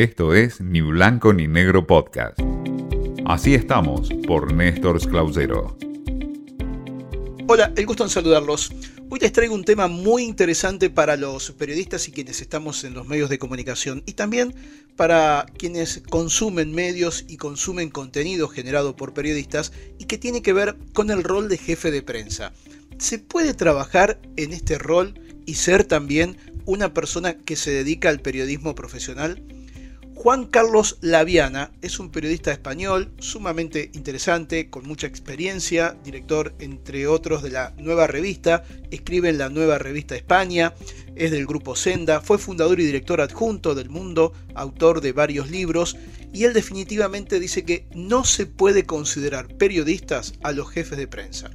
Esto es Ni Blanco ni Negro Podcast. Así estamos por Néstor Clausero. Hola, el gusto en saludarlos. Hoy les traigo un tema muy interesante para los periodistas y quienes estamos en los medios de comunicación y también para quienes consumen medios y consumen contenido generado por periodistas y que tiene que ver con el rol de jefe de prensa. ¿Se puede trabajar en este rol y ser también una persona que se dedica al periodismo profesional? Juan Carlos Laviana es un periodista español sumamente interesante, con mucha experiencia, director entre otros de la Nueva Revista, escribe en la Nueva Revista España, es del grupo Senda, fue fundador y director adjunto del Mundo, autor de varios libros, y él definitivamente dice que no se puede considerar periodistas a los jefes de prensa.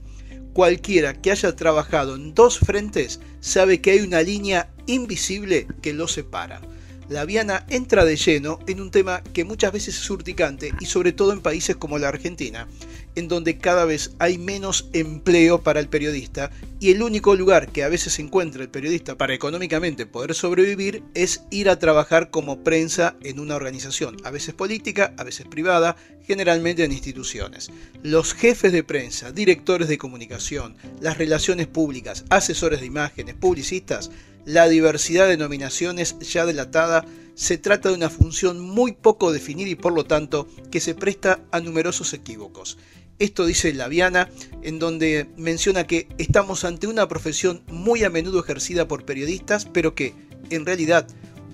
Cualquiera que haya trabajado en dos frentes sabe que hay una línea invisible que los separa la Viana entra de lleno en un tema que muchas veces es urticante y sobre todo en países como la Argentina, en donde cada vez hay menos empleo para el periodista y el único lugar que a veces encuentra el periodista para económicamente poder sobrevivir es ir a trabajar como prensa en una organización, a veces política, a veces privada, generalmente en instituciones. Los jefes de prensa, directores de comunicación, las relaciones públicas, asesores de imágenes, publicistas, la diversidad de nominaciones ya delatada se trata de una función muy poco definida y por lo tanto que se presta a numerosos equívocos. Esto dice Laviana, en donde menciona que estamos ante una profesión muy a menudo ejercida por periodistas, pero que, en realidad,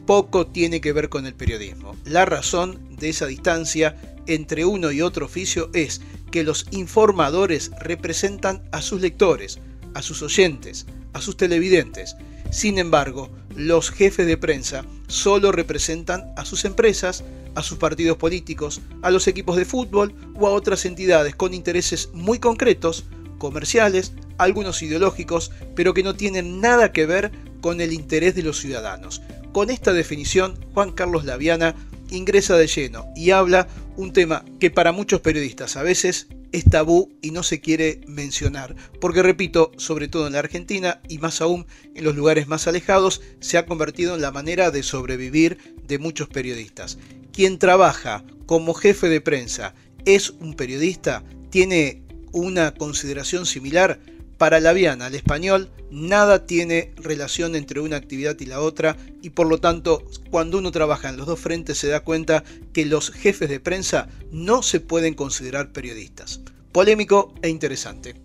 poco tiene que ver con el periodismo. La razón de esa distancia entre uno y otro oficio es que los informadores representan a sus lectores, a sus oyentes, a sus televidentes, sin embargo, los jefes de prensa solo representan a sus empresas, a sus partidos políticos, a los equipos de fútbol o a otras entidades con intereses muy concretos, comerciales, algunos ideológicos, pero que no tienen nada que ver con el interés de los ciudadanos. Con esta definición, Juan Carlos Laviana ingresa de lleno y habla un tema que para muchos periodistas a veces es tabú y no se quiere mencionar, porque repito, sobre todo en la Argentina y más aún en los lugares más alejados, se ha convertido en la manera de sobrevivir de muchos periodistas. Quien trabaja como jefe de prensa es un periodista, tiene una consideración similar, para Laviana, el español, nada tiene relación entre una actividad y la otra y por lo tanto cuando uno trabaja en los dos frentes se da cuenta que los jefes de prensa no se pueden considerar periodistas. Polémico e interesante.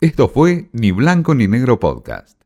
Esto fue Ni Blanco ni Negro Podcast.